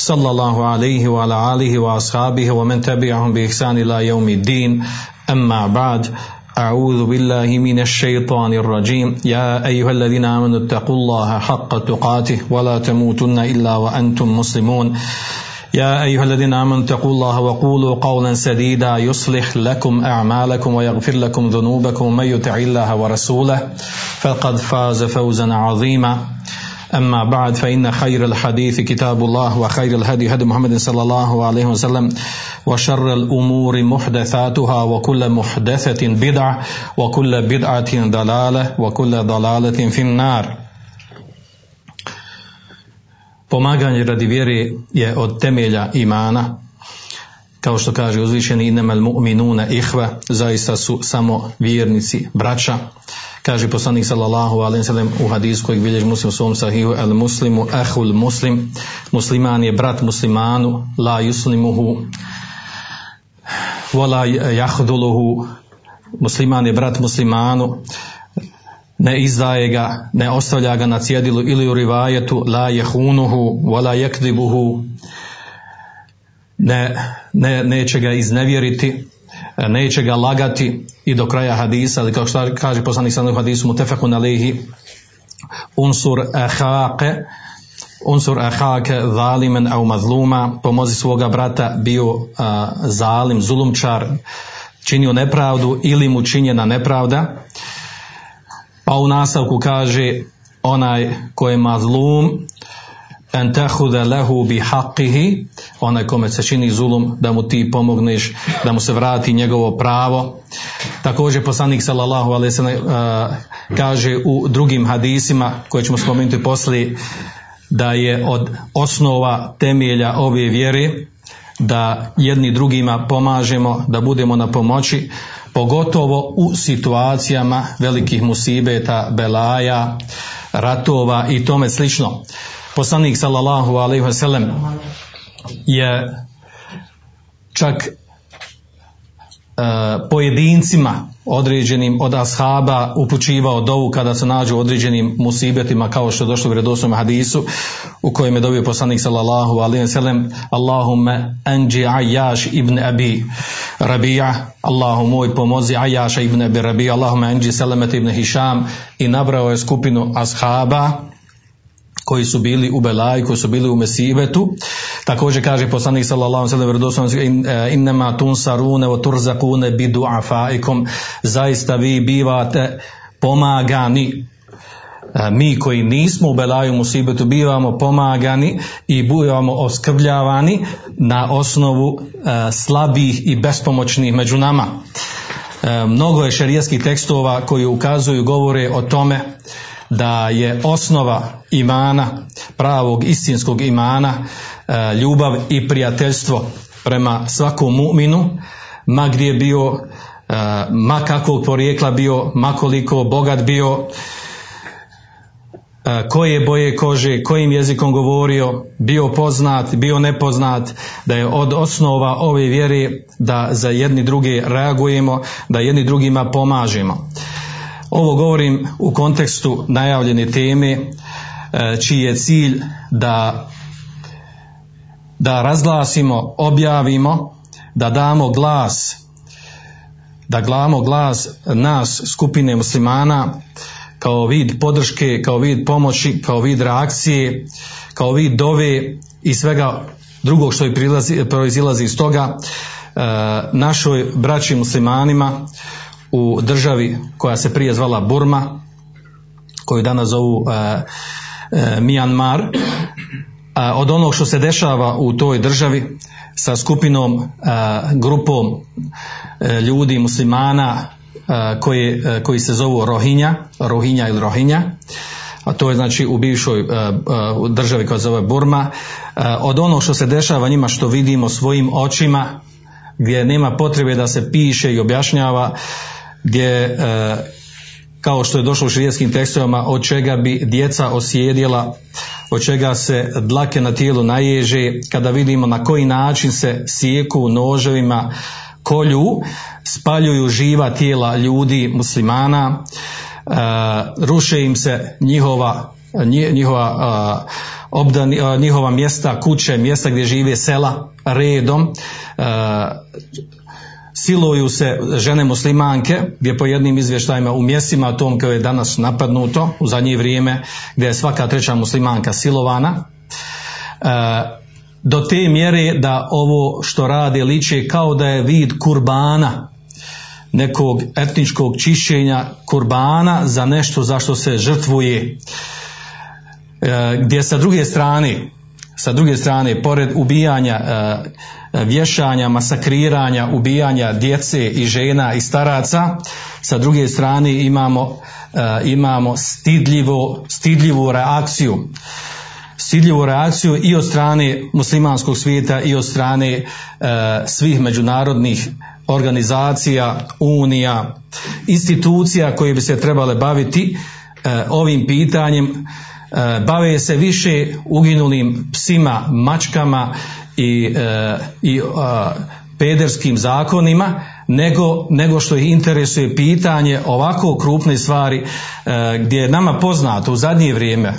صلى الله عليه وعلى آله وأصحابه ومن تبعهم بإحسان إلى يوم الدين. أما بعد أعوذ بالله من الشيطان الرجيم. يا أيها الذين آمنوا اتقوا الله حق تقاته ولا تموتن إلا وأنتم مسلمون. يا أيها الذين آمنوا اتقوا الله وقولوا قولا سديدا. يصلح لكم أعمالكم ويغفر لكم ذنوبكم. ومن يطع الله ورسوله فقد فاز فوزا عظيما. أما بعد فإن خير الحديث كتاب الله وخير الهدي هدي محمد صلى الله عليه وسلم وشر الأمور محدثاتها وكل محدثة بدعة وكل بدعة ضلالة وكل ضلالة في النار Pomaganje radi vjere je od temelja imana, kao što kaže uzvišeni inemel mu'minuna ihva, zaista su samo vjernici, braća. Kaže poslanik sallallahu alejhi ve sellem u hadisu kojeg bilježi muslim u svom sahihu el muslimu ahul muslim, musliman je brat muslimanu, la yuslimuhu wala yahduluhu, musliman je brat muslimanu, ne izdaje ga, ne ostavlja ga na cjedilu ili u rivajetu la jehunuhu, wala yakdibuhu, ne, ne, neće ga iznevjeriti, neće ga lagati i do kraja hadisa, ali kao što kaže poslanik sallallahu hadisu mutefakun alihi, unsur ahake, unsur ahake zalimen au mazluma, pomozi svoga brata bio uh, zalim, zulumčar, činio nepravdu ili mu činjena nepravda, pa u nastavku kaže onaj ko je mazlum, en tehude lehu bi haqihi, onaj kome se čini zulum, da mu ti pomogneš, da mu se vrati njegovo pravo. Također poslanik sallallahu ve sellem kaže u drugim hadisima koje ćemo spomenuti poslije da je od osnova temelja ove vjere da jedni drugima pomažemo, da budemo na pomoći, pogotovo u situacijama velikih musibeta, belaja, ratova i tome slično. Poslanik sallallahu alejhi ve sellem je čak e, pojedincima određenim od ashaba upućivao dovu kada se nađu određenim musibetima kao što je došlo u vjerodostojnom hadisu u kojem je dobio poslanik sallallahu alejhi ve sellem Allahumme anji Ayyash ibn Abi Rabi'a. Allahu moj pomozi Ayyash ibn Abi Rabi'a. Allahumme anji Salamet ibn Hisham i nabrao je skupinu ashaba koji su bili u Belaju, koji su bili u Mesibetu. Također kaže poslanik sallallahu alejhi ve sellem innema tunsarune wa turzakune bi du'afaikum zaista vi bivate pomagani mi koji nismo u Belaju Musibetu bivamo pomagani i bivamo oskrbljavani na osnovu slabih i bespomoćnih među nama. Mnogo je šerijskih tekstova koji ukazuju govore o tome da je osnova imana, pravog istinskog imana, ljubav i prijateljstvo prema svakom mu'minu, ma gdje je bio, ma kakvog porijekla bio, ma koliko bogat bio, koje boje kože, kojim jezikom govorio, bio poznat, bio nepoznat, da je od osnova ove vjere da za jedni drugi reagujemo, da jedni drugima pomažemo. Ovo govorim u kontekstu najavljene teme čiji je cilj da da razglasimo, objavimo, da damo glas, da glamo glas nas skupine muslimana kao vid podrške, kao vid pomoći, kao vid reakcije, kao vid dove i svega drugog što je proizilazi iz toga našoj braći muslimanima u državi koja se prije zvala Burma, koju danas zovu e, e, od onog što se dešava u toj državi sa skupinom, e, grupom e, ljudi, muslimana, e, koji, koji se zovu Rohinja, Rohinja ili Rohinja, a to je znači u bivšoj državi koja se zove Burma, od onog što se dešava njima što vidimo svojim očima, gdje nema potrebe da se piše i objašnjava, gdje kao što je došlo u širijskim tekstovima, od čega bi djeca osjedjela, od čega se dlake na tijelu naježe, kada vidimo na koji način se sijeku noževima, kolju, spaljuju živa tijela ljudi, muslimana, e, ruše im se njihova, njihova, obdani, njihova mjesta, kuće, mjesta gdje žive sela redom, e, siluju se žene muslimanke, gdje po jednim izvještajima u mjestima tom koje je danas napadnuto u zadnje vrijeme, gdje je svaka treća muslimanka silovana, e, do te mjere da ovo što rade liče kao da je vid kurbana, nekog etničkog čišćenja kurbana za nešto za što se žrtvuje. E, gdje sa druge strane, sa druge strane, pored ubijanja e, vješanja, masakriranja, ubijanja djece i žena i staraca, sa druge strane imamo, e, imamo stidljivo, stidljivu reakciju. Stidljivu reakciju i od strane muslimanskog svijeta i od strane e, svih međunarodnih organizacija, unija, institucija koje bi se trebale baviti e, ovim pitanjem, bave se više uginulim psima, mačkama i, e, i pederskim zakonima nego, nego što ih interesuje pitanje ovako krupne stvari e, gdje je nama poznato u zadnje vrijeme e,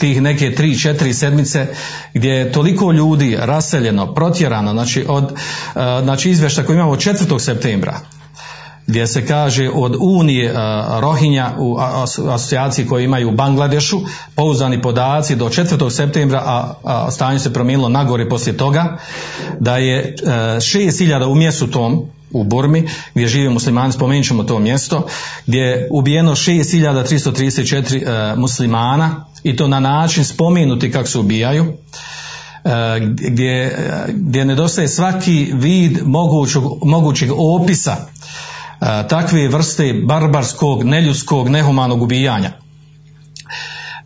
tih neke tri, četiri sedmice gdje je toliko ljudi raseljeno, protjerano, znači od znači izvješća koje imamo od 4. septembra gdje se kaže od Unije Rohinja u asocijaciji koje imaju u Bangladešu, pouzdani podaci do 4. septembra, a stanje se promijenilo nagore poslije toga, da je 6000 u mjestu tom, u Burmi, gdje žive muslimani, spomenut ćemo to mjesto, gdje je ubijeno 6334 muslimana i to na način spomenuti kako se ubijaju, gdje, gdje nedostaje svaki vid mogućeg, mogućeg opisa takve vrste barbarskog, neljudskog, nehumanog ubijanja.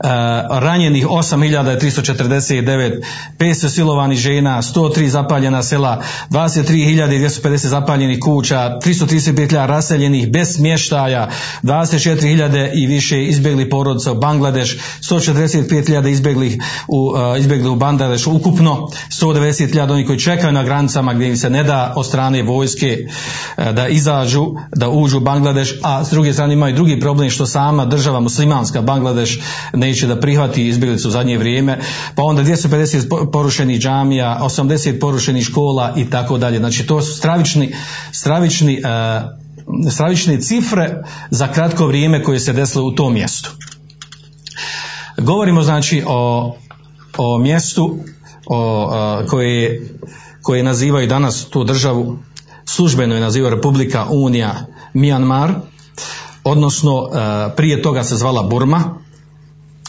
E, ranjenih 8349, 500 silovanih žena, 103 zapaljena sela, 23.250 zapaljenih kuća, 335.000 raseljenih bez smještaja, 24.000 i više izbjeglih porodica u Bangladeš, 145.000 izbjeglih u, uh, izbjegli u Bangladeš ukupno, 190.000 onih koji čekaju na granicama gdje im se ne da od strane vojske uh, da izađu, da uđu u Bangladeš, a s druge strane imaju drugi problem što sama država muslimanska Bangladeš ne neće da prihvati izbjeglicu u zadnje vrijeme, pa onda 250 porušenih džamija, 80 porušenih škola i tako dalje. Znači to su stravični, stravični, uh, stravične cifre za kratko vrijeme koje se desilo u tom mjestu. Govorimo znači o, o mjestu o, uh, koje, koje nazivaju danas tu državu, službeno je naziva Republika Unija Myanmar, odnosno uh, prije toga se zvala Burma,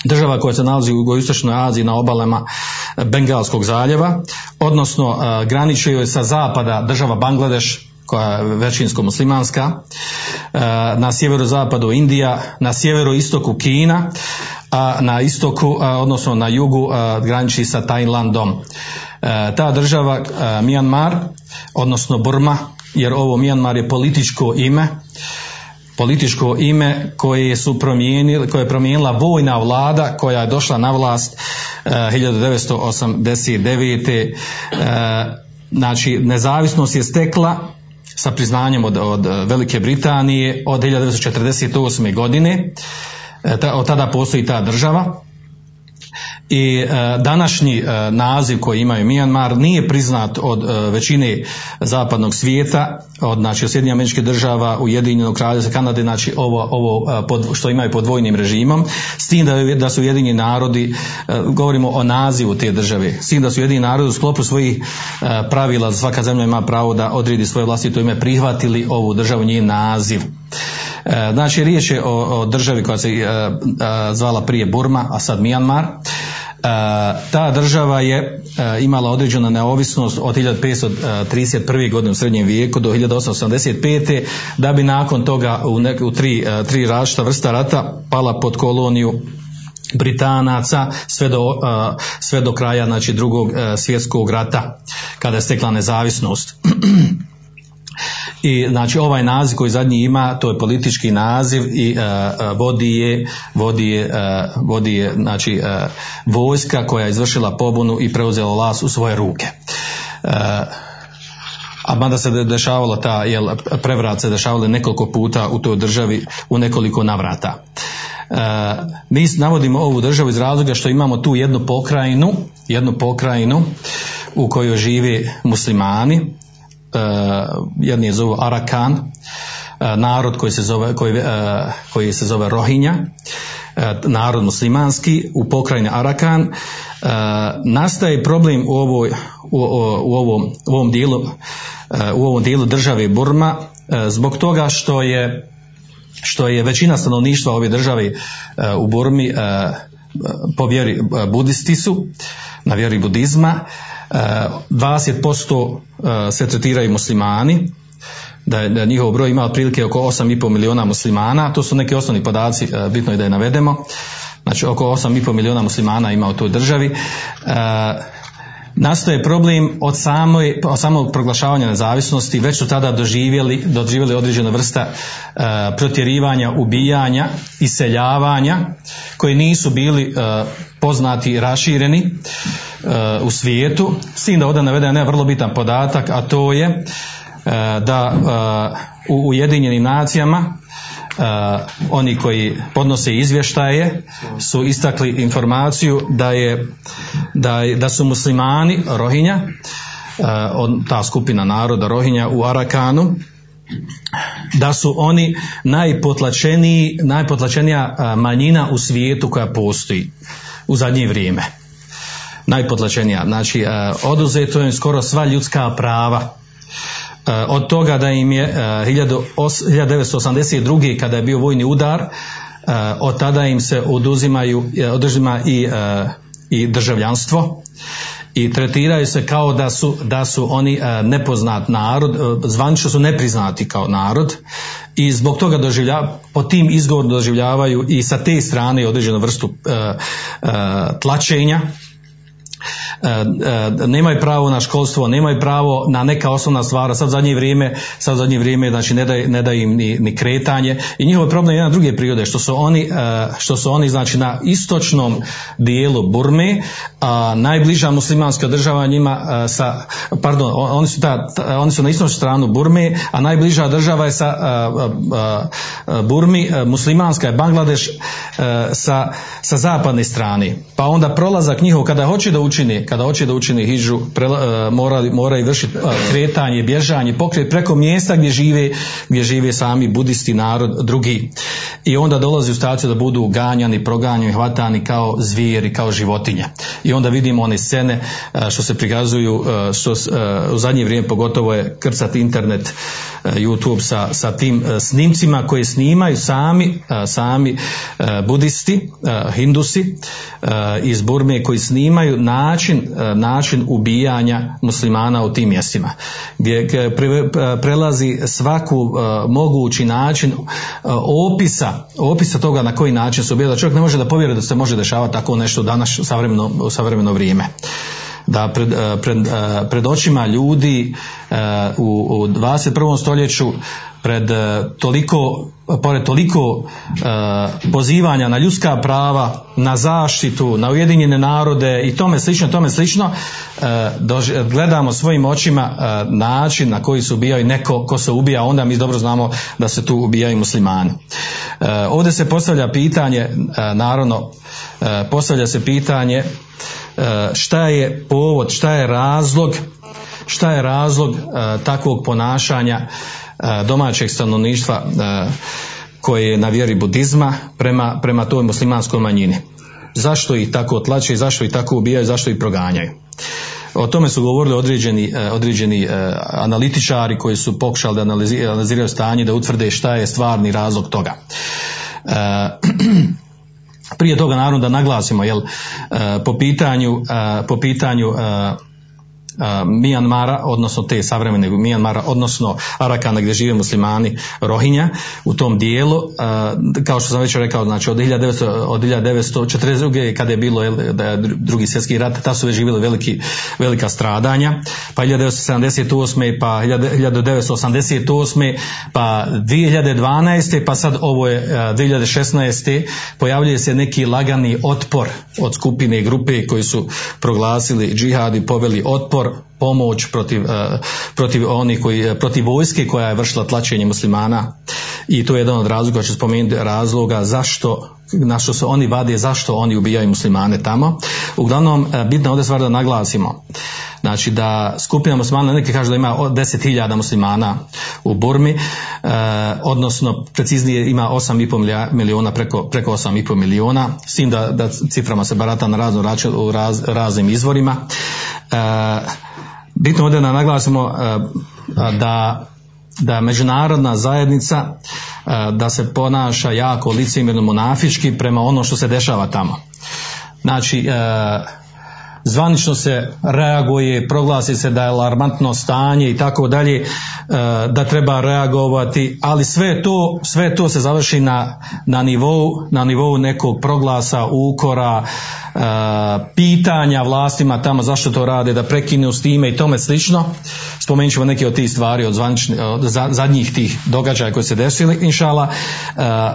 država koja se nalazi u jugoistočnoj Aziji na obalama Bengalskog zaljeva, odnosno uh, graničuje je sa zapada država Bangladeš, koja je većinsko muslimanska, uh, na sjeverozapadu Indija, na sjeveroistoku Kina, a na istoku, odnosno na jugu graniči sa Tajlandom. Ta država Myanmar, odnosno Burma, jer ovo Myanmar je političko ime, političko ime koje su promijenili, koje je promijenila vojna vlada koja je došla na vlast uh, 1989. Uh, znači nezavisnost je stekla sa priznanjem od, od Velike Britanije od 1948. godine. Uh, od tada postoji ta država i e, današnji e, naziv koji imaju Mijanmar nije priznat od e, većine zapadnog svijeta, od znači Sjedinjenih američkih država, Ujedinjenog kraljevstva Kanade, znači ovo, ovo pod, što imaju pod vojnim režimom, s tim da, da su Ujedinjeni narodi, govorimo o nazivu te države, s tim da su Ujedinjeni narodi u sklopu svojih pravila, svaka zemlja ima pravo da odredi svoje vlastito ime, prihvatili ovu državu njen naziv. Znači riječ je o, o državi koja se zvala prije Burma, a sad Mijanmar ta država je imala određenu neovisnost od 1531. godine u srednjem vijeku do 1885. da bi nakon toga u, nek, u tri, tri različita vrsta rata pala pod koloniju Britanaca sve do, sve do kraja znači drugog svjetskog rata kada je stekla nezavisnost. I znači ovaj naziv koji zadnji ima to je politički naziv i vodi je vodi je, vodi je znači vojska koja je izvršila pobunu i preuzela vlast u svoje ruke. a mada se dešavalo ta jel, prevrat se dešavalo nekoliko puta u toj državi u nekoliko navrata. mi navodimo ovu državu iz razloga što imamo tu jednu pokrajinu, jednu pokrajinu u kojoj žive muslimani, jedni je zovu Arakan, narod koji se zove, koji, koji se zove Rohinja, narod muslimanski u pokrajini Arakan, nastaje problem u, ovoj, u, u, ovom, u ovom dijelu u ovom dijelu države Burma zbog toga što je što je većina stanovništva ove države u Burmi po vjeri budisti su, na vjeri budizma, 20% se tretiraju muslimani, da je, da njihov broj ima otprilike oko 8,5 miliona muslimana, to su neki osnovni podaci, bitno je da je navedemo, znači oko 8,5 miliona muslimana ima u toj državi. Nastoje problem od, samoj, od samog proglašavanja nezavisnosti, već su tada doživjeli, doživjeli određena vrsta protjerivanja, ubijanja, iseljavanja, koji nisu bili poznati i rašireni u svijetu. S tim da ovdje navedem jedan vrlo bitan podatak, a to je da u Ujedinjenim nacijama oni koji podnose izvještaje su istakli informaciju da je da, da su muslimani Rohinja ta skupina naroda Rohinja u Arakanu da su oni najpotlačeniji, najpotlačenija manjina u svijetu koja postoji u zadnje vrijeme. Najpotlačenija. Znači, oduzeto je skoro sva ljudska prava. Od toga da im je 1982. kada je bio vojni udar, od tada im se oduzimaju, oduzima i, i državljanstvo i tretiraju se kao da su, da su oni nepoznat narod, zvanično su nepriznati kao narod i zbog toga doživlja, po tim izgovorom doživljavaju i sa te strane određenu vrstu tlačenja nemaju pravo na školstvo, nemaju pravo na neka osnovna stvar, sad zadnje vrijeme, sad zadnje vrijeme znači ne da, ne da im ni, ni kretanje i njihov problem je jedan druge prirode, što su oni, što su oni znači na istočnom dijelu Burme, a najbliža muslimanska država njima sa, pardon, oni su, ta, oni su na istočnu stranu Burme, a najbliža država je sa Burmi, muslimanska je Bangladeš sa, sa zapadne strane. Pa onda prolazak njihov kada hoće da učini, kada hoće da učini hižu, prela, mora, mora i vršiti kretanje, bježanje, pokret preko mjesta gdje žive, gdje žive sami budisti narod drugi. I onda dolazi u staciju da budu ganjani, proganjani, hvatani kao zvijeri, kao životinje. I onda vidimo one scene što se prikazuju, što u zadnje vrijeme pogotovo je krcat internet, YouTube sa, sa tim snimcima koje snimaju sami, sami budisti, hindusi iz Burme koji snimaju način, način ubijanja muslimana u tim mjestima. Gdje prelazi svaku mogući način opisa, opisa toga na koji način su ubijali. Čovjek ne može da povjeruje da se može dešavati tako nešto danas u savremeno, u savremeno vrijeme da pred, pred, pred očima ljudi u, u 21. stoljeću pred toliko pored toliko pozivanja na ljudska prava, na zaštitu, na ujedinjene narode i tome slično, tome slično, gledamo svojim očima način na koji se ubijaju neko ko se ubija, onda mi dobro znamo da se tu ubijaju muslimani. Ovdje se postavlja pitanje, naravno, postavlja se pitanje šta je povod, šta je razlog, šta je razlog takvog ponašanja domaćeg stanovništva koje je na vjeri budizma prema, prema toj muslimanskoj manjini. Zašto ih tako tlače, zašto ih tako ubijaju, zašto ih proganjaju. O tome su govorili određeni, određeni analitičari koji su pokušali da analiziraju stanje, da utvrde šta je stvarni razlog toga. prije toga naravno da naglasimo jel, e, po pitanju, e, po pitanju e, Mijanmara, odnosno te savremene Mijanmara, odnosno Arakana gdje žive muslimani Rohinja u tom dijelu, kao što sam već rekao, znači od 1900, od 1942. kada je bilo drugi svjetski rat, ta su već živjeli veliki, velika stradanja, pa 1978. pa 1988. pa 2012. pa sad ovo je 2016. pojavljuje se neki lagani otpor od skupine i grupe koji su proglasili džihad i poveli otpor pomoć protiv, uh, protiv onih koji, e, protiv vojske koja je vršila tlačenje muslimana. I to je jedan od razloga, ću spomenuti razloga zašto na što se oni vade, zašto oni ubijaju muslimane tamo. Uglavnom, uh, bitno ovdje stvar da naglasimo. Znači da skupina muslimana, neki kažu da ima 10.000 muslimana u Burmi, odnosno preciznije ima 8,5 miliona, preko, preko 8,5 miliona, s tim da, da ciframa se barata na razno, u raz, raznim izvorima. E, bitno ovdje da naglasimo e, da, da međunarodna zajednica e, da se ponaša jako licemjerno monafički prema ono što se dešava tamo. Znači, zvanično se reaguje, proglasi se da je alarmantno stanje i tako dalje, e, da treba reagovati, ali sve to, sve to se završi na, na, nivou, na nivou nekog proglasa, ukora, e, pitanja vlastima tamo zašto to rade, da prekinu s time i tome slično. Spomenut ćemo neke od tih stvari od, od zadnjih tih događaja koji se desili, inšala, e,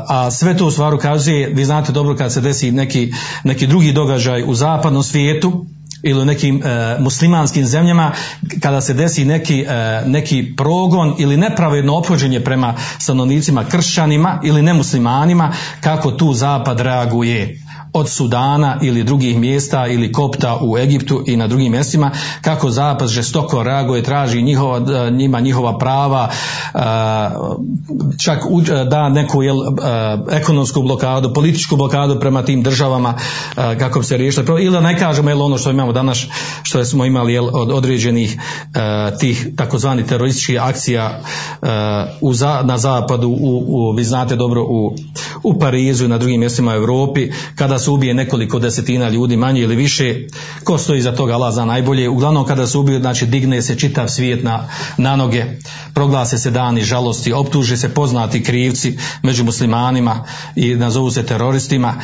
a sve to u stvaru kazuje, vi znate dobro kad se desi neki, neki drugi događaj u zapadnom svijetu, ili u nekim e, muslimanskim zemljama kada se desi neki, e, neki progon ili nepravedno ophođenje prema stanovnicima kršćanima ili nemuslimanima kako tu zapad reaguje od Sudana ili drugih mjesta ili Kopta u Egiptu i na drugim mjestima kako zapad žestoko reaguje traži njihova, njima njihova prava e, čak da neku jel, ekonomsku blokadu političku blokadu prema tim državama kako bi se riješilo ili ne kažemo jel, ono što imamo danas što smo imali jel, od određenih tih takozvanih terorističkih akcija u na zapadu u, u, vi znate dobro u, u Parizu i na drugim mjestima u Europi kada se ubije nekoliko desetina ljudi manje ili više. Ko stoji za toga Allah najbolje. Uglavnom kada se ubije znači digne se čitav svijet na, na noge. Proglase se dani žalosti optuže se poznati krivci među muslimanima i nazovu se teroristima.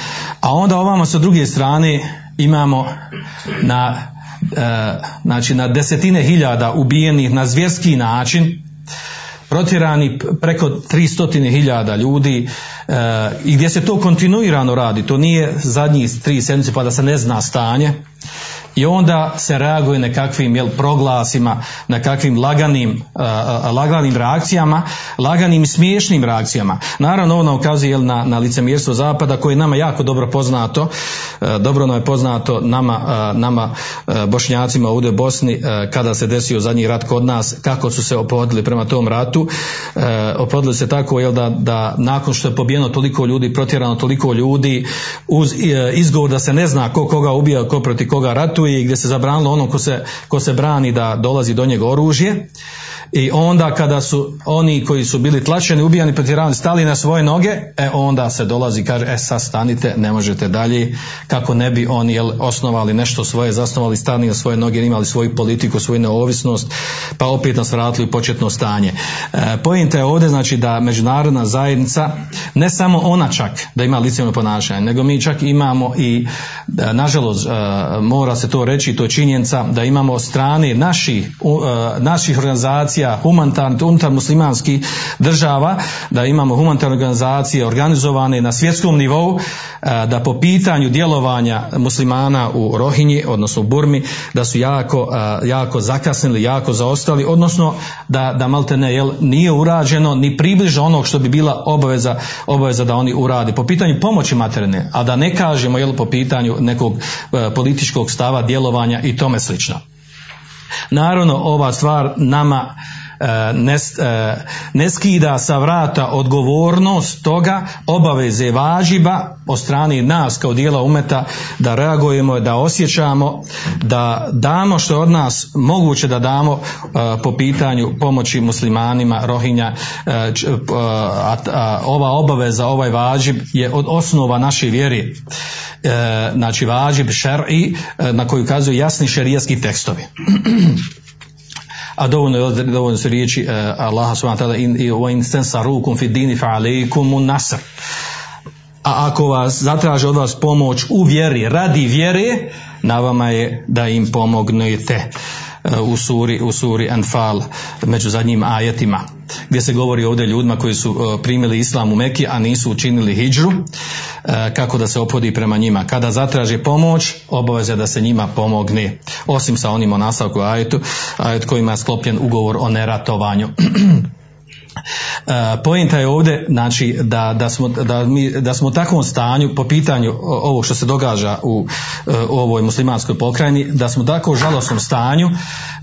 A onda ovamo sa druge strane imamo na e, znači na desetine hiljada ubijenih na zvjerski način protjerani preko 300 hiljada ljudi i gdje se to kontinuirano radi, to nije zadnjih tri sedmice pa da se ne zna stanje, i onda se reaguje nekakvim jel, proglasima, nekakvim laganim, laganim reakcijama, laganim i smiješnim reakcijama. Naravno ono ukazuje jel, na, na licemjerstvo zapada koje je nama jako dobro poznato, dobro nam je poznato nama, nama bošnjacima ovdje u Bosni kada se desio zadnji rat kod nas, kako su se opodili prema tom ratu. Opodili se tako jel, da, da nakon što je pobijeno toliko ljudi, protjerano toliko ljudi, uz izgovor da se ne zna ko koga ubija, ko protiv koga i gdje se zabranilo ono ko se, ko se brani da dolazi do njega oružje i onda kada su oni koji su bili tlačeni, ubijani, pretjeravani, stali na svoje noge, e onda se dolazi i kaže, e sad stanite, ne možete dalje, kako ne bi oni jel, osnovali nešto svoje, zasnovali, stani na svoje noge, imali svoju politiku, svoju neovisnost, pa opet nas vratili u početno stanje. E, Pojenta je ovdje znači da međunarodna zajednica, ne samo ona čak da ima licemno ponašanje, nego mi čak imamo i, e, nažalost, e, mora se to reći, to je činjenica da imamo strane naših, e, naših organizacija organizacija humanitarnih, unutar muslimanskih država, da imamo humanitarne organizacije organizovane na svjetskom nivou, e, da po pitanju djelovanja muslimana u Rohinji, odnosno u Burmi, da su jako, e, jako zakasnili, jako zaostali, odnosno da, da malte ne, jel, nije urađeno ni približno onog što bi bila obaveza, obaveza da oni uradi. Po pitanju pomoći materijalne, a da ne kažemo jel, po pitanju nekog e, političkog stava, djelovanja i tome slično. Naravno, ova stvar nama ne, e, ne skida sa vrata odgovornost toga obaveze važiba od strane nas kao dijela umeta da reagujemo, da osjećamo, da damo što je od nas moguće da damo po pitanju pomoći muslimanima, rohinja, ova obaveza, ovaj važib je od osnova naše vjere. Znači važib šer'i na koju ukazuju jasni šerijski tekstovi. a dovoljno, dovoljno su riječi uh, Allaha subhanahu wa ta'ala in, in stensarukum fi dini fa nasr. A ako vas zatraže od vas pomoć u vjeri, radi vjere, na vama je da im pomognete u suri, u suri Anfal među zadnjim ajetima gdje se govori ovdje ljudima koji su e, primili islam u Meki a nisu učinili hijđru e, kako da se opodi prema njima. Kada zatraže pomoć obaveza da se njima pomogne osim sa onim o nastavku ajetu ajet kojima je sklopljen ugovor o neratovanju E, Pojenta je ovdje znači, da, da, smo, da, mi, da smo u takvom stanju po pitanju ovog što se događa u, e, u ovoj muslimanskoj pokrajini, da smo u tako žalosnom stanju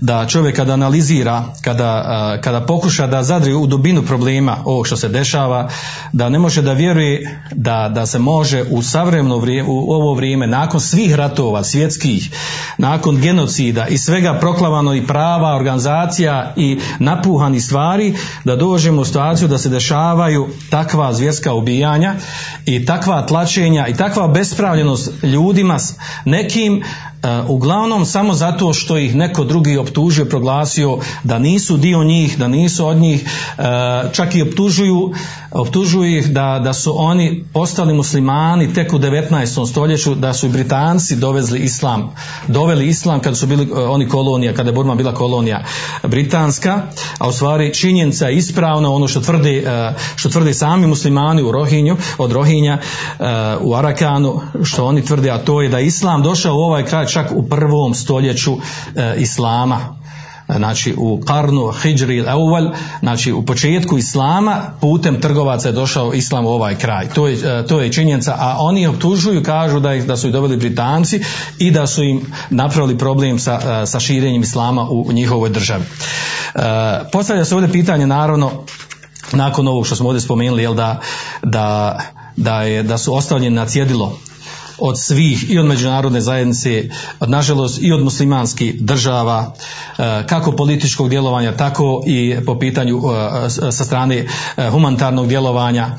da čovjek kada analizira, kada, e, kada pokuša da zadri u dubinu problema ovog što se dešava, da ne može da vjeruje da, da se može u savremeno vrijeme, u ovo vrijeme, nakon svih ratova svjetskih, nakon genocida i svega proklavano i prava, organizacija i napuhani stvari, da dođemo u situaciju da se dešavaju takva zvjerska ubijanja i takva tlačenja i takva bespravljenost ljudima nekim uglavnom samo zato što ih neko drugi optužio, proglasio da nisu dio njih, da nisu od njih, e, čak i optužuju, optužuju ih da, da su oni postali muslimani tek u 19. stoljeću, da su i Britanci dovezli islam, doveli islam kad su bili e, oni kolonija, kada je Burma bila kolonija britanska, a u stvari činjenica je ispravno ono što tvrdi, što tvrdi sami muslimani u Rohinju, od Rohinja u Arakanu, što oni tvrde, a to je da islam došao u ovaj kraj čak u prvom stoljeću e, islama znači u karnu hijri Eval, znači u početku islama putem trgovaca je došao islam u ovaj kraj. To je, e, to je činjenica, a oni optužuju, kažu da, ih, da su ih doveli Britanci i da su im napravili problem sa, e, sa širenjem islama u njihovoj državi. Postavlja se ovdje pitanje naravno nakon ovog što smo ovdje spomenuli, jel da, da, da, je, da su ostavljeni na cjedilo od svih i od međunarodne zajednice, nažalost i od muslimanskih država, e, kako političkog djelovanja, tako i po pitanju e, sa strane e, humanitarnog djelovanja.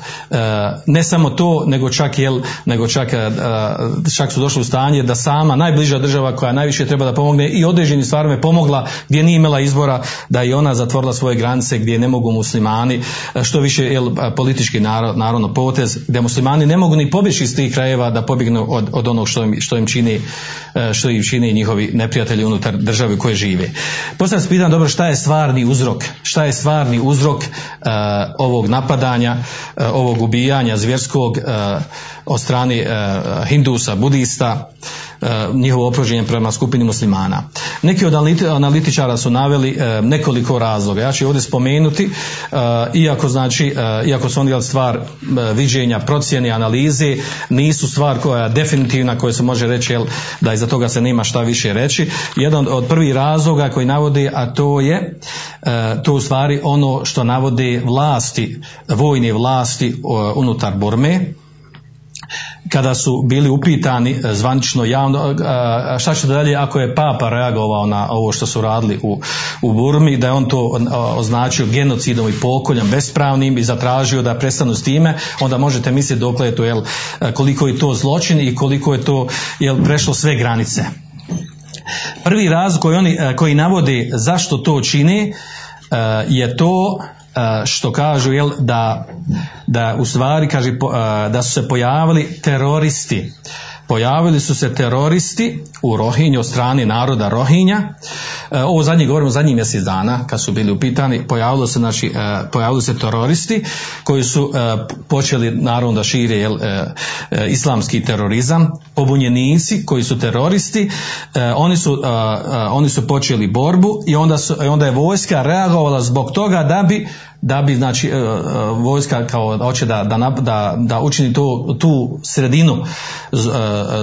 Ne samo to, nego čak jel, nego čak, čak su došli u stanje da sama najbliža država koja najviše treba da pomogne i određenim stvarima pomogla gdje nije imala izbora da i ona zatvorila svoje granice gdje ne mogu muslimani, što više jel, politički naravno potez, gdje muslimani ne mogu ni pobjeći iz tih krajeva da pobjegnu od, od onog što im, što im čini e, što im čini njihovi neprijatelji unutar države u kojoj žive. Poslije se pitam dobro šta je stvarni uzrok, šta je stvarni uzrok uh, ovog napadanja, uh, ovog ubijanja zvjerskog uh, od strane Hindusa, Budista, njihovo opođenje prema skupini muslimana. Neki od analitičara su naveli nekoliko razloga. Ja ću ovdje spomenuti, iako znači, iako su oni stvar viđenja, procjene, analize, nisu stvar koja definitivna koja se može reći jel, da iza toga se nema šta više reći. Jedan od prvih razloga koji navodi, a to je e, to u stvari ono što navode vlasti, vojne vlasti unutar Burme, kada su bili upitani e, zvanično javno e, šta će dalje ako je papa reagovao na ovo što su radili u, u Burmi da je on to označio genocidom i pokoljem bespravnim i zatražio da prestanu s time onda možete misliti dokle je to jel, e, koliko je to zločin i koliko je to jel, prešlo sve granice. Prvi razlog koji oni koji navode zašto to čine je to što kažu jel, da, da u stvari kaže da su se pojavili teroristi pojavili su se teroristi u Rohinju od strane naroda Rohinja. E, ovo zadnje govorimo zadnjih mjesec dana kad su bili upitani, pojavili se, znači, e, pojavili se teroristi koji su e, počeli naravno da šire jel, islamski terorizam, pobunjenici koji su teroristi, oni su, oni su počeli borbu i onda, su, onda je vojska reagovala zbog toga da bi da bi znači e, e, vojska kao hoće da, da, da, da učini tu, tu sredinu e,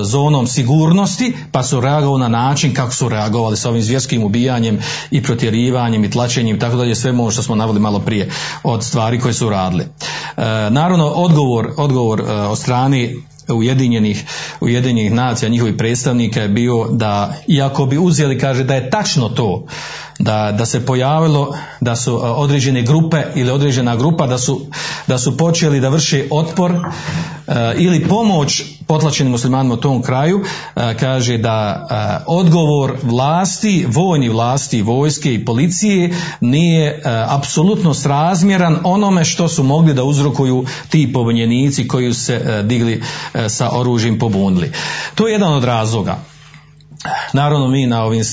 zonom sigurnosti pa su reagovali na način kako su reagovali sa ovim zvjerskim ubijanjem i protjerivanjem i tlačenjem tako dalje sve ovo što smo naveli malo prije od stvari koje su radili. Naravno odgovor, odgovor od strani Ujedinjenih, Ujedinjenih nacija, njihovih predstavnika je bio da, iako bi uzeli, kaže da je tačno to, da, da se pojavilo da su a, određene grupe ili određena grupa da su, da su počeli da vrše otpor a, ili pomoć potlačenim muslimanima u tom kraju, a, kaže da odgovor vlasti, vojni vlasti, vojske i policije nije apsolutno srazmjeran onome što su mogli da uzrokuju ti pobunjenici koji su se digli sa oružjem pobunili. To je jedan od razloga. Naravno mi na ovim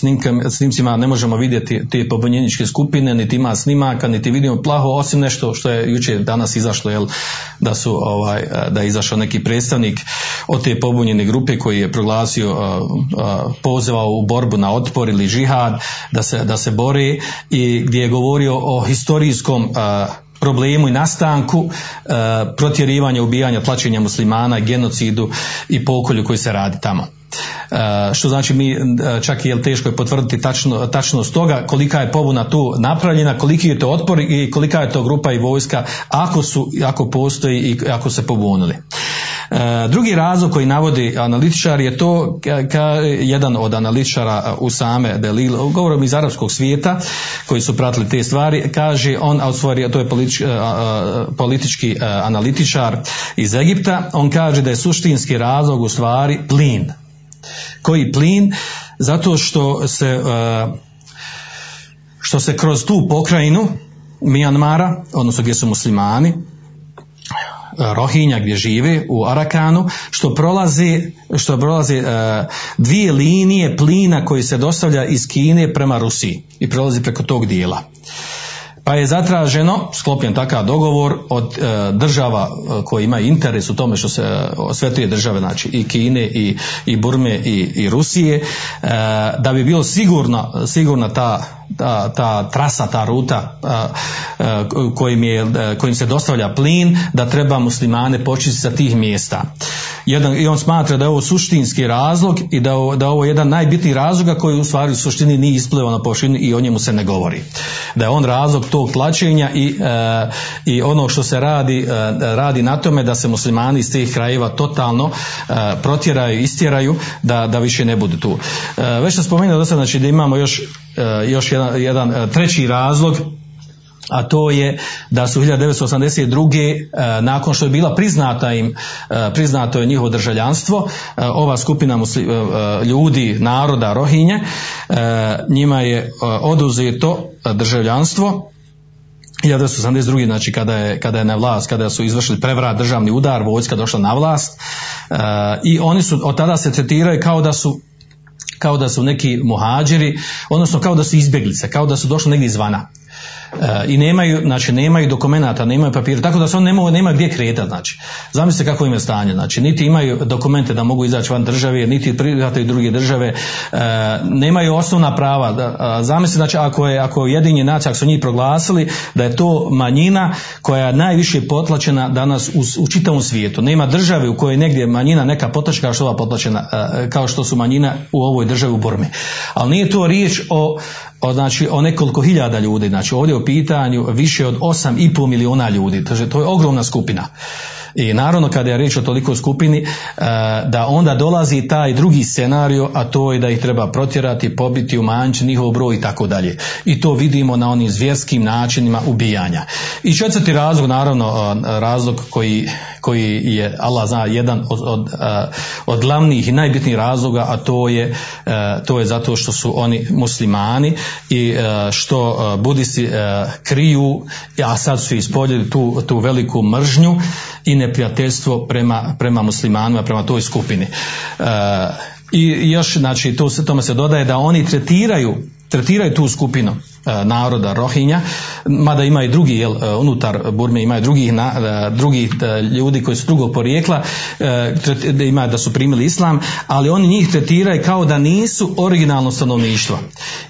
snimcima ne možemo vidjeti te pobunjeničke skupine, niti ima snimaka, niti vidimo plaho, osim nešto što je jučer danas izašlo, jel, da su ovaj, da je izašao neki predstavnik od te pobunjene grupe koji je proglasio, uh, pozvao u borbu na otpor ili žihad, da se, da se bori i gdje je govorio o historijskom problemu i nastanku e, protjerivanja, ubijanja, tlačenja muslimana, genocidu i pokolju koji se radi tamo. E, što znači mi e, čak i je teško je potvrditi tačno, tačnost toga kolika je pobuna tu napravljena, koliki je to otpor i kolika je to grupa i vojska ako su, ako postoji i ako se pobunili. E, drugi razlog koji navodi analitičar je to ka, jedan od analitičara Usame Delil, govorom iz arapskog svijeta koji su pratili te stvari, kaže on, a u stvari to je politički, politički analitičar iz Egipta, on kaže da je suštinski razlog u stvari plin. Koji plin? Zato što se što se kroz tu pokrajinu Mijanmara, odnosno gdje su muslimani, Rohinja gdje žive u Arakanu, što prolazi, što prolazi uh, dvije linije plina koji se dostavlja iz Kine prema Rusiji i prolazi preko tog dijela. Pa je zatraženo, sklopljen takav dogovor od e, država koji imaju interes u tome što se e, sve tri države, znači i Kine i, i Burme i, i Rusije, e, da bi bilo sigurno, sigurna ta ta, ta trasa, ta ruta a, a, kojim, je, kojim se dostavlja plin, da treba muslimane počistiti sa tih mjesta. Jedan, I on smatra da je ovo suštinski razlog i da, ovo, da ovo je jedan najbitniji razloga koji u stvari u suštini nije isplivao na površinu i o njemu se ne govori. Da je on razlog tog tlačenja i, a, i ono što se radi, radi na tome da se muslimani iz tih krajeva totalno protjeraju, istjeraju, da, da više ne budu tu. Već sam spomenuo do znači da imamo još još jedan, jedan treći razlog a to je da su 1982. nakon što je bila priznata im, priznato je njihovo državljanstvo, ova skupina musli, ljudi, naroda, rohinje, njima je oduzeto državljanstvo 1982. znači kada je, kada je na vlast, kada su izvršili prevrat državni udar, vojska došla na vlast i oni su od tada se tretiraju kao da su kao da su neki muhađiri, odnosno kao da su izbjeglice, kao da su došli negdje izvana. I nemaju, znači nemaju dokumenata, nemaju papira, tako da se on nema, nema gdje kretati, znači. Zamislite kako im je stanje, znači niti imaju dokumente da mogu izaći van države, niti prihvataju druge države, e, nemaju osnovna prava. Da, zamislite, znači ako je, ako je jedinje nacija, ako su njih proglasili, da je to manjina koja je najviše potlačena danas u, u čitavom svijetu. Nema države u kojoj negdje manjina neka potlačena kao što ova potlačena, e, kao što su manjina u ovoj državi u Burmi. Ali nije to riječ o o, znači, o nekoliko hiljada ljudi, znači ovdje u pitanju više od 8,5 miliona ljudi, to je ogromna skupina. I naravno kada je reč o toliko skupini, da onda dolazi taj drugi scenario, a to je da ih treba protjerati, pobiti, umanjiti njihov broj i tako dalje. I to vidimo na onim zvjerskim načinima ubijanja. I četvrti razlog, naravno, razlog koji, koji je, Allah zna, jedan od, od, od glavnih i najbitnijih razloga, a to je, to je zato što su oni muslimani i što budisti kriju, a sad su ispoljili tu, tu veliku mržnju i neprijateljstvo prema, prema muslimanima, prema toj skupini. E, I još, znači, to tome se dodaje da oni tretiraju tretiraju tu skupinu naroda Rohinja, mada ima i drugi, jel, e, unutar Burme ima i drugih, e, drugih e, ljudi koji su drugog porijekla, e, da ima da su primili islam, ali oni njih tretiraju kao da nisu originalno stanovništvo.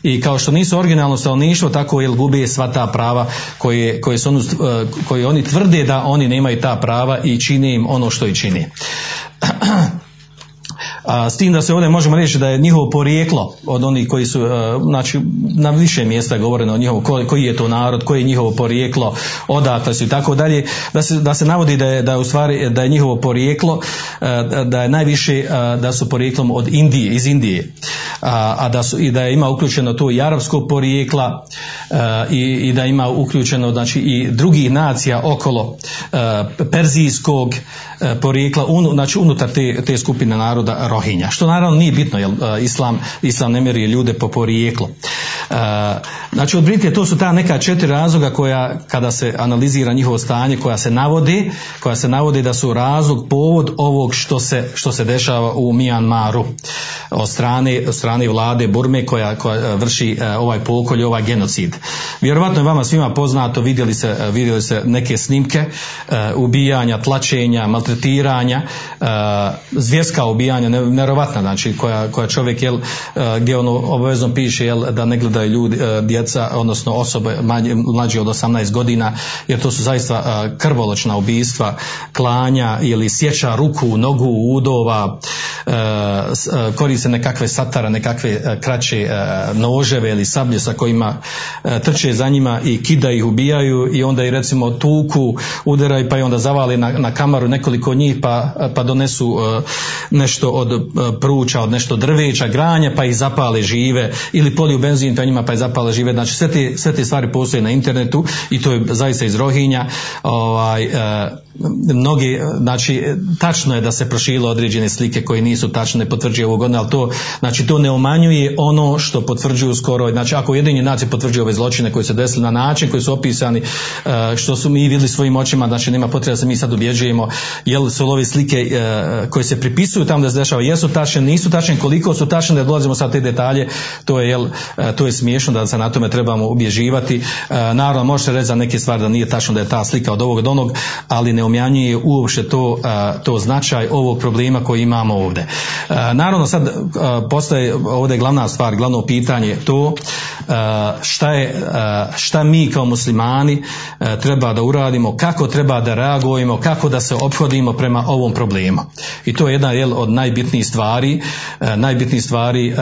I kao što nisu originalno stanovništvo, tako jel gube sva ta prava koje, koje, su onu, e, koje oni tvrde da oni nemaju ta prava i čine im ono što i čini. A, s tim da se ovdje možemo reći da je njihovo porijeklo od onih koji su, e, znači na više mjesta je govoreno o njihovo, koji, koji je to narod, koji je njihovo porijeklo, odakle su i tako dalje, da se, da se navodi da je, da je u stvari, da je njihovo porijeklo, e, da je najviše, e, da su porijeklom od Indije, iz Indije, a, a da su, i da je ima uključeno to i arapskog porijekla i, i da ima uključeno znači i drugih nacija okolo perzijskog porijekla, un, znači unutar te, te skupine naroda Rohinja. Što naravno nije bitno, jer islam, islam ne mjeri ljude po porijeklu. Znači otprilike to su ta neka četiri razloga koja kada se analizira njihovo stanje, koja se navodi, koja se navodi da su razlog, povod ovog što se, što se dešava u Mijanmaru od strane, od strane vlade Burme koja, koja vrši ovaj pokolj, ovaj genocid. Vjerovatno je vama svima poznato, vidjeli se, vidjeli se neke snimke ubijanja, tlačenja, maltretiranja, zvjerska ubijanja, nevjerovatna, znači koja, koja čovjek jel, gdje ono obavezno piše jel, da ne gledaju ljudi, djeca, odnosno osobe manje, mlađe od 18 godina, jer to su zaista krvoločna ubijstva, klanja ili sjeća ruku, nogu, udova, koriste nekakve satara, nekakve kraće noževe ili sablje sa kojima trče za njima i kida ih, ubijaju i onda i recimo tuku, udaraju pa i onda zavali na, na kamaru nekoliko njih pa, pa donesu nešto od pruča, od nešto drveća, granja pa ih zapale žive ili poliju benzin pa njima pa ih zapale žive. Znači sve te, sve te stvari postoje na internetu i to je zaista iz Rohinja. Ovaj, e, mnogi, znači tačno je da se prošile određene slike koje nisu tačne, ne potvrđuje ovog godina, ali to, znači to ne umanjuje ono što potvrđuju skoro, znači ako jedini nacije potvrđuju ove zločine koji se desili na način koji su opisani, što su mi vidjeli svojim očima, znači nema potrebe da se mi sad ubjeđujemo, jel su ove slike koje se pripisuju tamo da se dešava, jesu tačne, nisu tačne, koliko su tačne, da dolazimo sad te detalje, to je, jel, to je smiješno da se na tome trebamo ubježivati. Naravno, može se reći za neke stvari da nije tačno da je ta slika od ovog do onog, ali ne umjanjuje uopšte to, to značaj ovog problema koji imamo ovdje. Naravno sad postaje ovdje glavna stvar, glavno pitanje to šta je, šta mi kao muslimani treba da uradimo, kako treba da reagujemo, kako da se ophodimo prema ovom problemu. I to je jedna jel, od najbitnijih stvari, najbitnijih stvari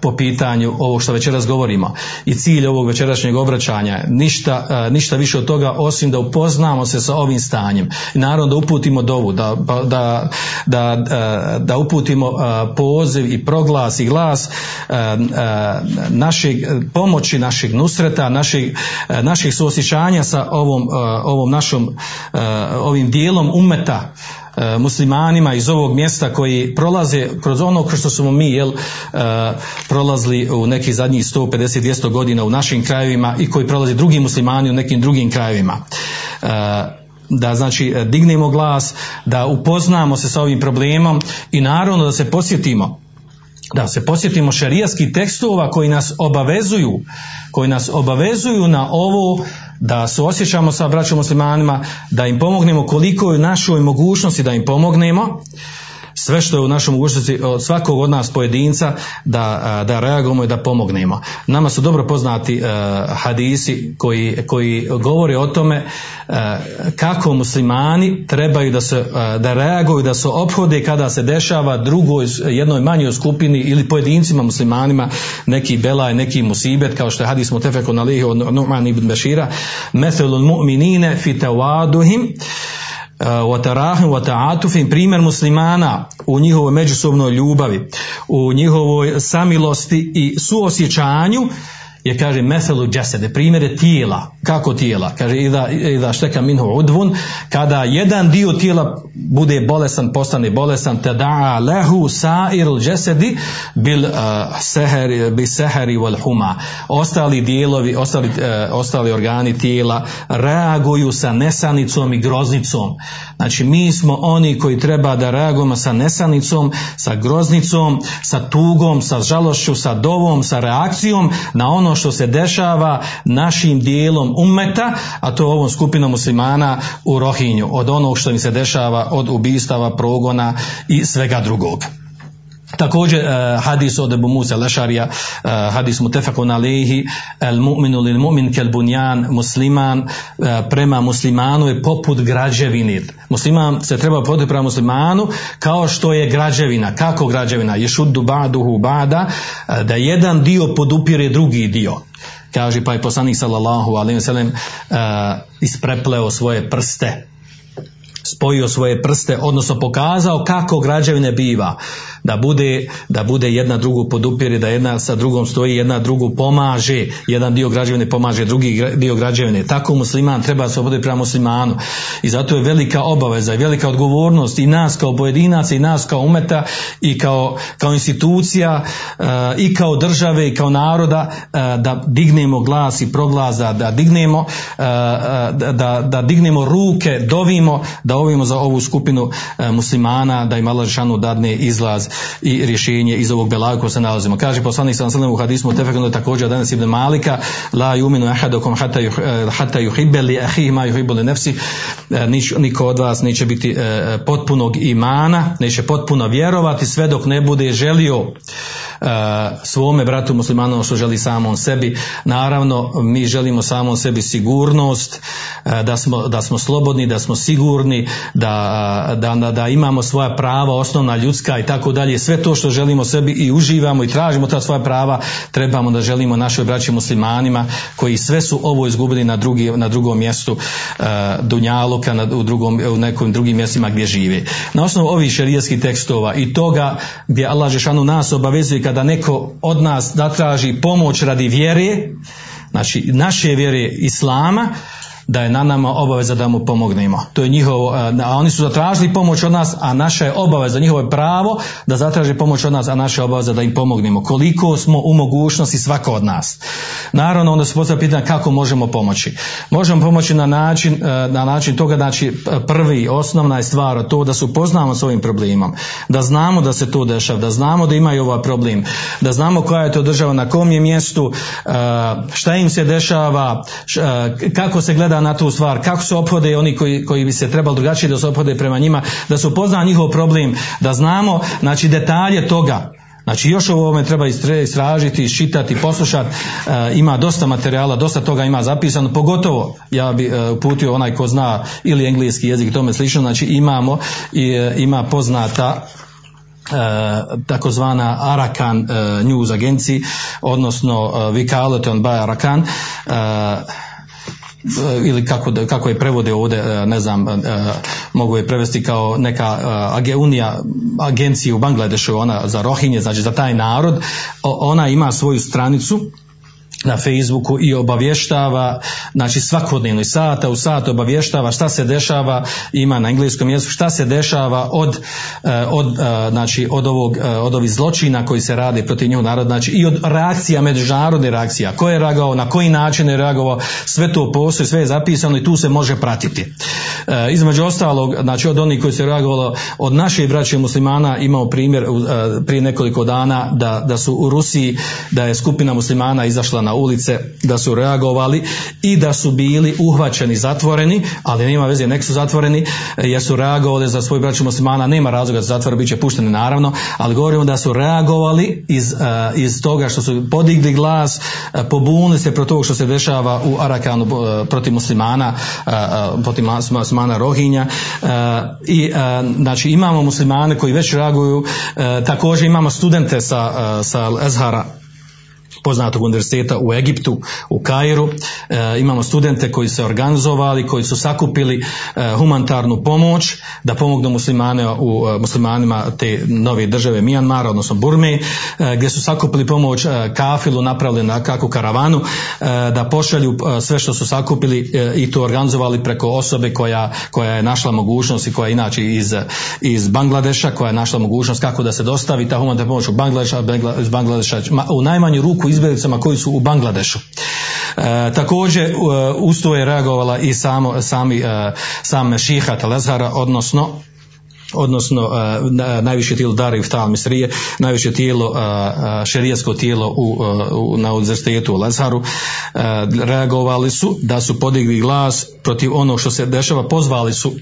po pitanju ovog što večeras govorimo. I cilj ovog večerašnjeg obraćanja, ništa, ništa više od toga osim da upoznamo se sa ovim stanjem. Naravno da uputimo dovu, da, da, da, da uputimo poziv i proglas i glas našeg pomoći, našeg nusreta, našeg, našeg suosjećanja sa ovom, ovom našom, ovim dijelom umeta muslimanima iz ovog mjesta koji prolaze kroz ono kroz što smo mi jel, prolazili u nekih zadnjih 150-200 godina u našim krajevima i koji prolaze drugi muslimani u nekim drugim krajevima. Da znači dignemo glas, da upoznamo se sa ovim problemom i naravno da se posjetimo da se posjetimo šarijskih tekstova koji nas obavezuju koji nas obavezuju na ovo da se osjećamo sa braćom muslimanima, da im pomognemo koliko je u našoj mogućnosti da im pomognemo sve što je u našoj mogućnosti od svakog od nas pojedinca da, da reagujemo i da pomognemo. Nama su dobro poznati uh, hadisi koji, koji govore o tome uh, kako muslimani trebaju da se uh, da reaguju, da se ophode kada se dešava drugoj, jednoj manjoj skupini ili pojedincima muslimanima neki belaj, neki musibet kao što je hadis mutefeku na lihi od Nu'man ibn Bešira methelul mu'minine fi tawaduhim Watarahim, Wataatufim, primjer muslimana u njihovoj međusobnoj ljubavi, u njihovoj samilosti i suosjećanju je kaže meselu džesede, primjere tijela, kako tijela, kaže ida, ida šteka minhu udvun, kada jedan dio tijela bude bolestan, postane bolestan, te da lehu sair džesedi bil uh, seheri, seheri wal huma. Ostali dijelovi, ostali, uh, ostali organi tijela reaguju sa nesanicom i groznicom. Znači mi smo oni koji treba da reagujemo sa nesanicom, sa groznicom, sa tugom, sa žalošću, sa dovom, sa reakcijom na ono što se dešava našim dijelom ummeta, a to je ovom skupinom muslimana u Rohinju, od onog što im se dešava od ubistava, progona i svega drugog. Također uh, hadis od Ebu Musa Lešarija, uh, hadis mutefakun alihi, el mu'minu lil mu'min kel bunjan, musliman uh, prema muslimanu je poput građevine. Musliman se treba podati prema muslimanu kao što je građevina. Kako građevina? Ješuddu ba'duhu ba'da, da jedan dio podupire drugi dio. Kaže pa je poslanik sallallahu alaihi wa sallam uh, isprepleo svoje prste spojio svoje prste, odnosno pokazao kako građevine biva, da bude, da bude jedna drugu podupire, da jedna sa drugom stoji, jedna drugu pomaže, jedan dio građevine pomaže drugi dio građevine. Tako musliman treba se oboditi prema muslimanu. I zato je velika obaveza i velika odgovornost i nas kao pojedinaca i nas kao umeta i kao, kao institucija uh, i kao države i kao naroda uh, da dignemo glas i proglas, da, dignemo uh, da, da dignemo ruke, dovimo, da ovimo za ovu skupinu muslimana, da im Allah dadne izlaz i rješenje iz ovog belaga koji se nalazimo. Kaže poslanik ve sellem u hadisu tefekunu također danas ibn Malika la yuminu ahadukum hatta hatta yuhibba li akhihi ma yuhibbu li nafsi niko od vas neće biti potpunog imana, neće potpuno vjerovati sve dok ne bude želio svome bratu muslimanu što želi samom sebi. Naravno, mi želimo samom sebi sigurnost, da smo, da smo slobodni, da smo sigurni, da, da, da imamo svoja prava, osnovna ljudska i tako dalje. Sve to što želimo sebi i uživamo i tražimo ta svoja prava, trebamo da želimo našoj braći muslimanima koji sve su ovo izgubili na, drugi, na drugom mjestu Dunjaluka, na, u, drugom, u nekim drugim mjestima gdje žive. Na osnovu ovih šerijskih tekstova i toga gdje Allah Žešanu nas obavezuje kada neko od nas zatraži pomoć radi vjere, znači naše vjere Islama, da je na nama obaveza da mu pomognemo. To je njihovo, a oni su zatražili pomoć od nas, a naša je obaveza, njihovo je pravo da zatraže pomoć od nas, a naša obaveza da im pomognemo. Koliko smo u mogućnosti svako od nas. Naravno, onda se postavlja pitanje kako možemo pomoći. Možemo pomoći na način, na način toga, znači prvi, osnovna je stvar to da se upoznamo s ovim problemom, da znamo da se to dešava, da znamo da imaju ovaj problem, da znamo koja je to država, na kom je mjestu, šta im se dešava, kako se gleda na tu stvar, kako se ophode oni koji, koji bi se trebali drugačije da se ophode prema njima, da se upozna njihov problem, da znamo znači detalje toga. Znači još ovo ovome treba istražiti, iščitati, poslušati, e, ima dosta materijala, dosta toga ima zapisano, pogotovo ja bi e, uputio onaj ko zna ili engleski jezik tome slično, znači imamo i e, ima poznata E, takozvana Arakan e, News agenciji, odnosno e, Vikaleton by Arakan, ili kako, kako je prevode ovdje, ne znam, mogu je prevesti kao neka unija agencija u Bangladešu, ona za Rohinje, znači za taj narod, ona ima svoju stranicu na Facebooku i obavještava, znači svakodnevno i sata u sat obavještava šta se dešava, ima na engleskom jeziku, šta se dešava od, od, znači, od, ovog, od ovih zločina koji se rade protiv nju naroda, znači i od reakcija, međunarodne reakcija, ko je reagovao, na koji način je reagovao, sve to postoji, sve je zapisano i tu se može pratiti. Između ostalog, znači od onih koji se reagovalo, od naše braće muslimana imao primjer prije nekoliko dana da, da su u Rusiji, da je skupina muslimana izašla na ulice da su reagovali i da su bili uhvaćeni, zatvoreni, ali nema veze, nek su zatvoreni jer su reagovali za svoj braću muslimana, nema razloga da zatvore, bit će pušteni naravno, ali govorimo da su reagovali iz, uh, iz toga što su podigli glas, uh, pobunili se protiv toga što se dešava u Arakanu uh, protiv muslimana, protiv muslimana Rohinja i znači imamo muslimane koji već reaguju, također imamo studente sa, sa Ezhara poznatog univerziteta u Egiptu, u Kairu. E, imamo studente koji se organizovali, koji su sakupili e, humanitarnu pomoć da pomognu muslimane u e, muslimanima te nove države Mijanmara, odnosno Burme, gdje su sakupili pomoć kafilu, napravili na kakvu karavanu, da pošalju sve što su sakupili i to organizovali preko osobe koja, koja je našla mogućnost i koja je inače iz, iz Bangladeša, koja je našla mogućnost kako da se dostavi ta humanitarna pomoć u Bangladeša, iz Bangladeša u najmanju ruku izbjeglicama koji su u Bangladešu. E, također e, uz je reagovala i samo, sami, e, sam Šihat Lezara, odnosno odnosno uh, najviše tijelo Dara Iftal Misrije, najviše tijelo, uh, šerijasko tijelo u, uh, na univerzitetu u Lezaru, reagovali su da su podigli glas protiv onog što se dešava, pozvali su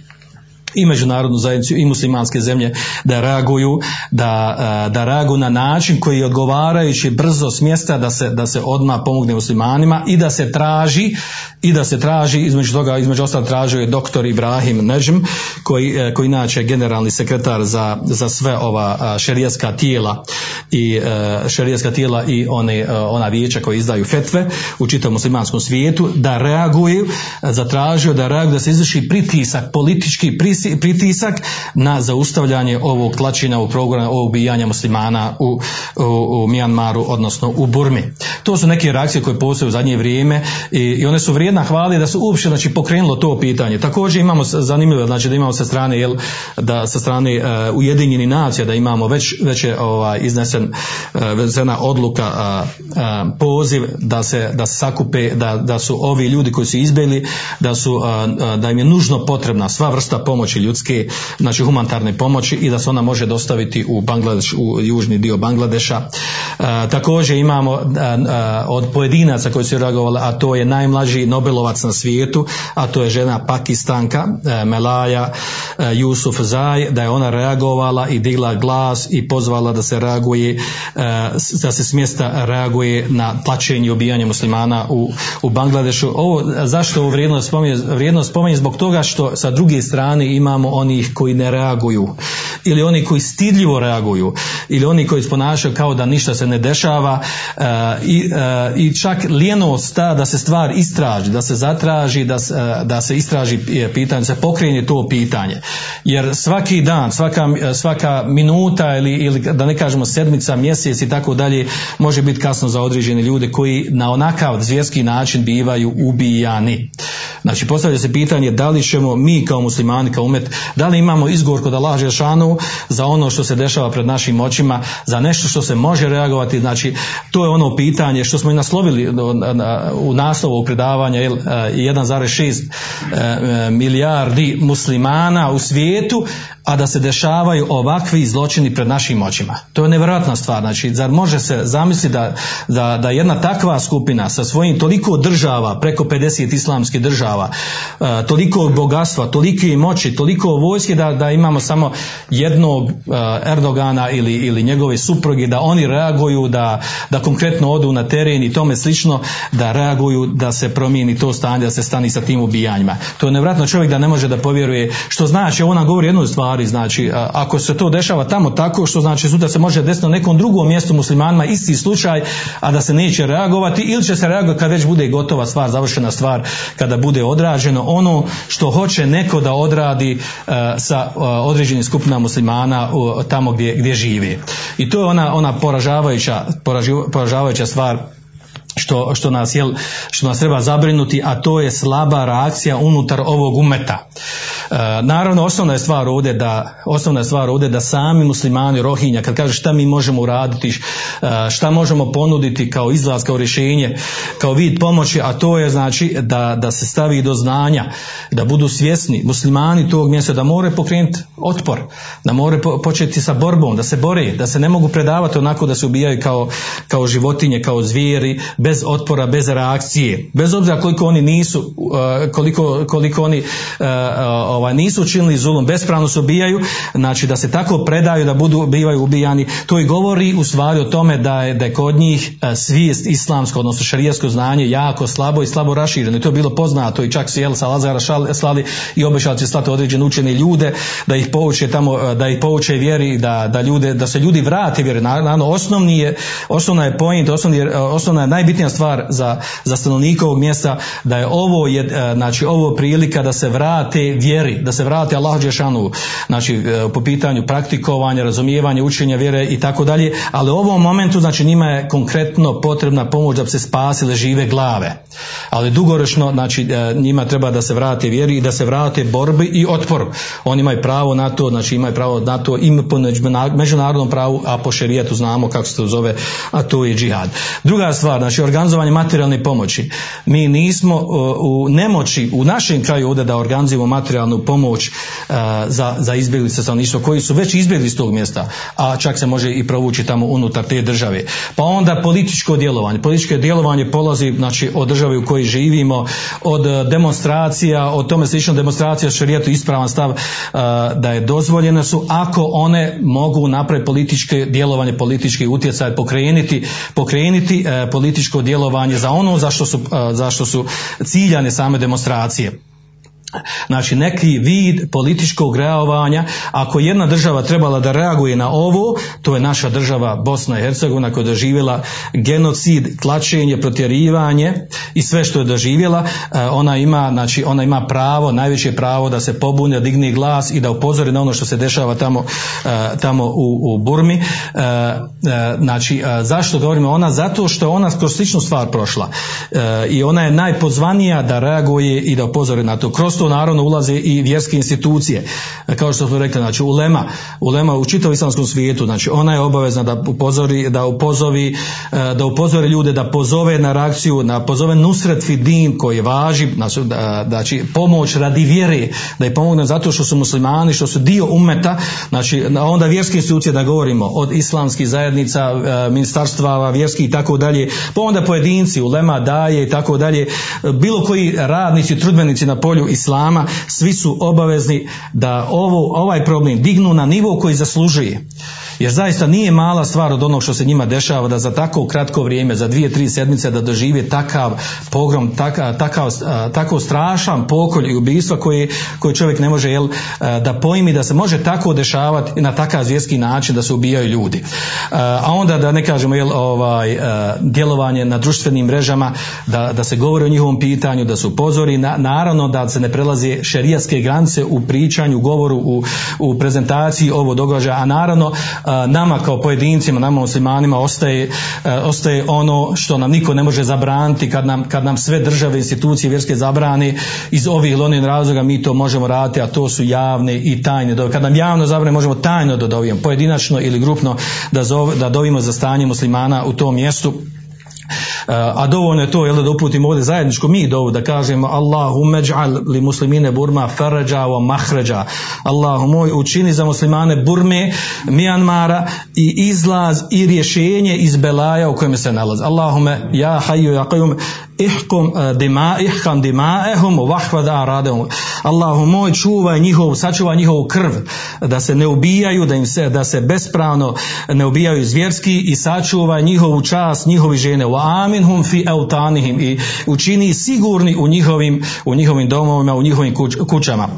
i međunarodnu zajednicu i muslimanske zemlje da reaguju, da, e, da reaguju na način koji je odgovarajući brzo s mjesta da se, da se odmah pomogne muslimanima i da se traži i da se traži, između toga, između ostalog tražio je doktor Ibrahim Nežm, koji, e, koji inače je generalni sekretar za, za sve ova šerijaska tijela i e, šerijaska tijela i one, ona vijeća koji izdaju fetve u čitavom muslimanskom svijetu, da reaguju, zatražio da reaguju, da se izvrši pritisak, politički pritisak pritisak na zaustavljanje ovog tlačina u programa ovog ubijanja muslimana u, u, u Mijanmaru, odnosno u Burmi. To su neke reakcije koje postoje u zadnje vrijeme i, i one su vrijedna hvali da su uopće znači, pokrenulo to pitanje. Također imamo zanimljivo znači da imamo sa strane jel, da sa strane uh, Ujedinjeni nacija da imamo već, već je ovaj, iznesen uh, odluka uh, poziv da se da sakupe da, da su ovi ljudi koji su izbjegli da su da im je nužno potrebna sva vrsta pomoći pomoći ljudske, znači humanitarne pomoći i da se ona može dostaviti u Bangladeš, u južni dio Bangladeša. E, također imamo e, e, od pojedinaca koji su reagovali, a to je najmlađi Nobelovac na svijetu, a to je žena Pakistanka, Melaja Jusuf Zaj, da je ona reagovala i digla glas i pozvala da se reaguje, da se s reaguje na tlačenje i ubijanje muslimana u, u Bangladešu. Ovo, zašto ovo vrijednost spominje? Vrijednost spominje zbog toga što sa druge strane imamo onih koji ne reaguju ili oni koji stidljivo reaguju ili oni koji ponašaju kao da ništa se ne dešava uh, i, uh, i čak lijenost ta da se stvar istraži, da se zatraži, da, uh, da se istraži pitanje, se pokrene to pitanje. Jer svaki dan, svaka, svaka minuta ili, ili da ne kažemo sedmica, mjesec i tako dalje može biti kasno za određene ljude koji na onakav zvjerski način bivaju ubijani. Znači postavlja se pitanje da li ćemo mi kao muslimani, kao umet, da li imamo izgovor kod Allah Žešanu za ono što se dešava pred našim očima, za nešto što se može reagovati, znači to je ono pitanje što smo i naslovili u naslovu predavanja 1,6 e, milijardi muslimana u svijetu, a da se dešavaju ovakvi zločini pred našim očima. To je nevjerojatna stvar. Znači, zar može se zamisliti da, da, da jedna takva skupina sa svojim toliko država, preko 50 islamskih država, e, toliko bogatstva, tolike moći, toliko vojske da, da imamo samo jednog e, Erdogana ili, ili njegove supruge, da oni reaguju, da, da konkretno odu na teren i tome slično, da reaguju da se promijeni to stanje, da se stani sa tim ubijanjima. To je nevjerojatno čovjek da ne može da povjeruje, što znači, ona govori jednu stvar, stvari, znači ako se to dešava tamo tako, što znači sutra se može desiti na nekom drugom mjestu muslimanima isti slučaj, a da se neće reagovati ili će se reagovati kad već bude gotova stvar, završena stvar, kada bude odrađeno ono što hoće neko da odradi uh, sa uh, određenim skupinama muslimana tamo gdje, gdje žive. I to je ona, ona poražavajuća, poražavajuća stvar što, što, nas, jel, što nas treba zabrinuti, a to je slaba reakcija unutar ovog umeta. E, naravno, osnovna je stvar ovdje da, osnovna je stvar ovdje da sami muslimani rohinja, kad kaže šta mi možemo uraditi, e, šta možemo ponuditi kao izlaz, kao rješenje, kao vid pomoći, a to je znači da, da se stavi do znanja, da budu svjesni. Muslimani tog mjesta, da more pokrenuti otpor, da more početi sa borbom, da se bore, da se ne mogu predavati onako da se ubijaju kao, kao životinje, kao zvijeri, bez otpora, bez reakcije, bez obzira koliko oni nisu, koliko, koliko oni ovaj, nisu učinili zulum, bespravno se ubijaju, znači da se tako predaju da budu bivaju ubijani, to i govori u stvari o tome da je, da je kod njih svijest islamsko, odnosno šarijasko znanje jako slabo i slabo rašireno. I to je bilo poznato i čak su jel sa Lazara slali i obećali će slati određene učene ljude da ih pouče tamo, da ih pouče vjeri, da, da, ljude, da se ljudi vrate vjeri. Naravno, osnovni je, osnovna je point, osnovni, osnovna je najbitnija stvar za, za stanovnikovog mjesta da je ovo je, znači ovo prilika da se vrate vjeri, da se vrate Allahu Đešanu, znači po pitanju praktikovanja, razumijevanja, učenja vjere i tako dalje, ali u ovom momentu znači njima je konkretno potrebna pomoć da bi se spasile žive glave. Ali dugoročno znači njima treba da se vrate vjeri i da se vrate borbi i otporu. Oni imaju pravo na to, znači imaju pravo na to im po međunarodnom pravu, a po šerijetu znamo kako se to zove, a to je džihad. Druga stvar, znači organizovanje materijalne pomoći. Mi nismo u nemoći u našem kraju ovdje da organizujemo materijalnu pomoć za, za izbjeglice stanovništva koji su već izbjegli iz tog mjesta, a čak se može i provući tamo unutar te države. Pa onda političko djelovanje. Političko djelovanje polazi znači, od države u kojoj živimo, od demonstracija, od tome slično demonstracija šarijetu ispravan stav da je dozvoljene su ako one mogu napraviti političke djelovanje, politički utjecaj, pokrenuti, pokrenuti političko djelovanje za ono za što su, za što su ciljane same demonstracije. Znači neki vid političkog reagovanja, ako jedna država trebala da reaguje na ovo, to je naša država Bosna i Hercegovina koja je doživjela genocid, tlačenje, protjerivanje i sve što je doživjela, ona ima, znači ona ima pravo, najveće pravo da se pobune, da digne glas i da upozori na ono što se dešava tamo, tamo u, u Burmi. Znači, zašto govorimo ona? Zato što ona kroz sličnu stvar prošla i ona je najpozvanija da reaguje i da upozori na to. Kroz to naravno ulaze i vjerske institucije. Kao što smo rekli, znači ulema, ulema u čitavom islamskom svijetu, znači ona je obavezna da upozori, da upozovi, da upozori ljude, da pozove na reakciju, da pozove nusret fidin koji važi, znači pomoć radi vjere, da je pomogne zato što su muslimani, što su dio umeta, znači onda vjerske institucije da govorimo od islamskih zajednica, ministarstva, vjerskih i tako dalje, pa onda pojedinci, ulema daje i tako dalje, bilo koji radnici, trudbenici na polju islama islama, svi su obavezni da ovo, ovaj problem dignu na nivo koji zaslužuje. Jer zaista nije mala stvar od onog što se njima dešava da za tako kratko vrijeme, za dvije, tri sedmice da dožive takav pogrom, takav, takav, tako strašan pokolj i ubistva koji, koji čovjek ne može jel, da pojmi da se može tako dešavati na takav zvjerski način da se ubijaju ljudi. A onda da ne kažemo jel, ovaj, djelovanje na društvenim mrežama, da, da se govori o njihovom pitanju, da se upozori, na, naravno da se ne prelaze šerijaske granice u pričanju, govoru, u, u prezentaciji ovo događaja, a naravno nama kao pojedincima, nama muslimanima ostaje, ostaje ono što nam niko ne može zabraniti kad nam, kad nam sve države, institucije vjerske zabrani iz ovih ili onih razloga mi to možemo raditi, a to su javne i tajne dove. Kad nam javno zabrane možemo tajno da dovijemo, pojedinačno ili grupno da, zove, da dovimo za stanje muslimana u tom mjestu a dovoljno je to jel, da uputimo ovdje zajedničko mi dovu da kažemo Allahumme džal li muslimine Burma farađa wa mahređa Allahu moj učini za muslimane Burme Mijanmara i izlaz i rješenje iz belaja u kojem se nalazi Allahume ja hayyu ja ihkum dima ihkam dimaehum wahvad aradehum. Allahu moj čuvaj njihov sačuvaj njihovu krv da se ne ubijaju da im se da se bespravno ne ubijaju zvjerski i sačuvaj njihovu čast njihovi žene. Wa aminhum fi eutanihim i učini sigurni u njihovim u njihovim domovima u njihovim kuć, kućama.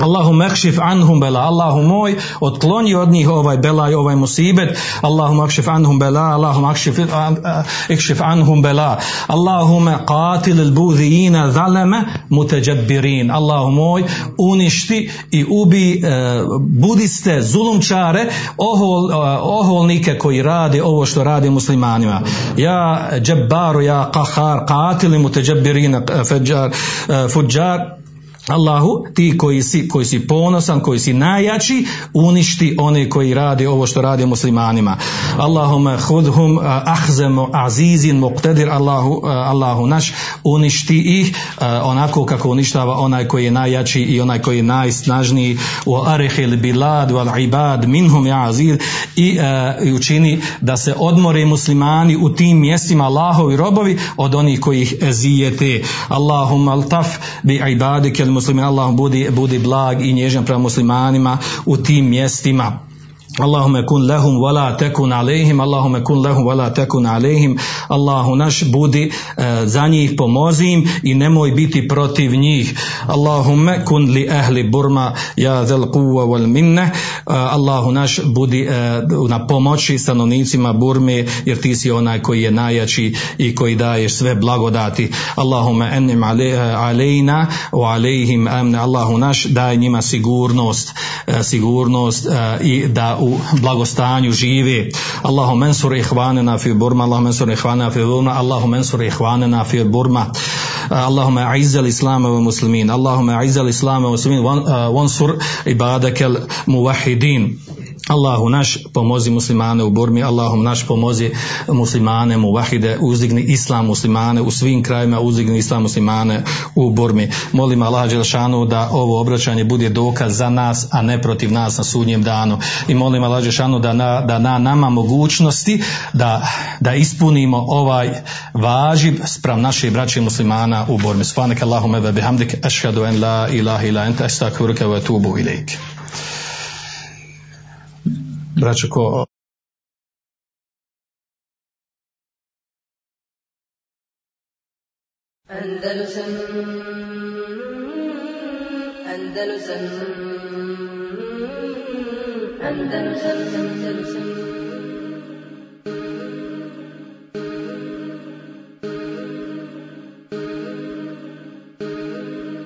Allahu mekšif anhum bela. Allahu moj otkloni od njih ovaj bela i ovaj musibet. Allahu mekšif anhum bela. Allahu mekšif ikšif anhum bela. Allahume qatil il budhijina zaleme muteđabbirin Allahu moj uništi i ubi e, budiste zulumčare ohol, oholnike koji rade ovo što rade muslimanima ja džabbaru ja qahar qatil muteđabbirin fudjar, fudjar Allahu, ti koji si, koji si ponosan, koji si najjači, uništi one koji rade ovo što rade muslimanima. Allahumma hudhum ahzemu azizin muqtadir Allahu, Allahu naš, uništi ih onako kako uništava onaj koji je najjači i onaj koji je najsnažniji u arihil bilad wal ibad minhum ja aziz i, i učini da se odmore muslimani u tim mjestima Allahovi robovi od onih koji ih zijete. Allahumma altaf bi ibadike muslimin, Allah budi, budi blag i nježan prema muslimanima u tim mjestima. Allahume kun lahum wala tekun alejhim, Allahume kun lahum wala tekun alejhim, Allahu naš budi e, za njih pomozi im i nemoj biti protiv njih. Allahume kun li ahli Burma ja zel quwa wal minne, e, Allahu naš budi e, na pomoći stanovnicima Burme jer ti si onaj koji je najjači i koji daješ sve blagodati. Allahume enim ale, alejna wa alejhim amne, Allahu naš daj njima sigurnost, e, sigurnost i da u blagostanju žive. Allahu mensur ihvanena fi Burma, Allahu mensur ihvanena fi Burma, Allahu mensur ihvanena fi Burma. Allahumma a'izz al-islam wa muslimin. Allahumma a'izz al-islam wa muslimin wansur ibadakel muwahhidin. Allahu naš pomozi muslimane u Burmi, Allahu naš pomozi muslimane muvahide, uzdigni islam muslimane u svim krajima, uzdigni islam muslimane u Burmi. Molim Allah Đelšanu da ovo obraćanje bude dokaz za nas, a ne protiv nas na sudnjem danu. I molim Allah Đelšanu da na, da na nama mogućnosti da, da ispunimo ovaj važib sprem naše braće muslimana u Burmi. Svanak Allahume ve bihamdik, ašhadu en la ilaha ila enta, estakfiruka wa tubu. Braćo, ko Andalusam Andalusam Andalusam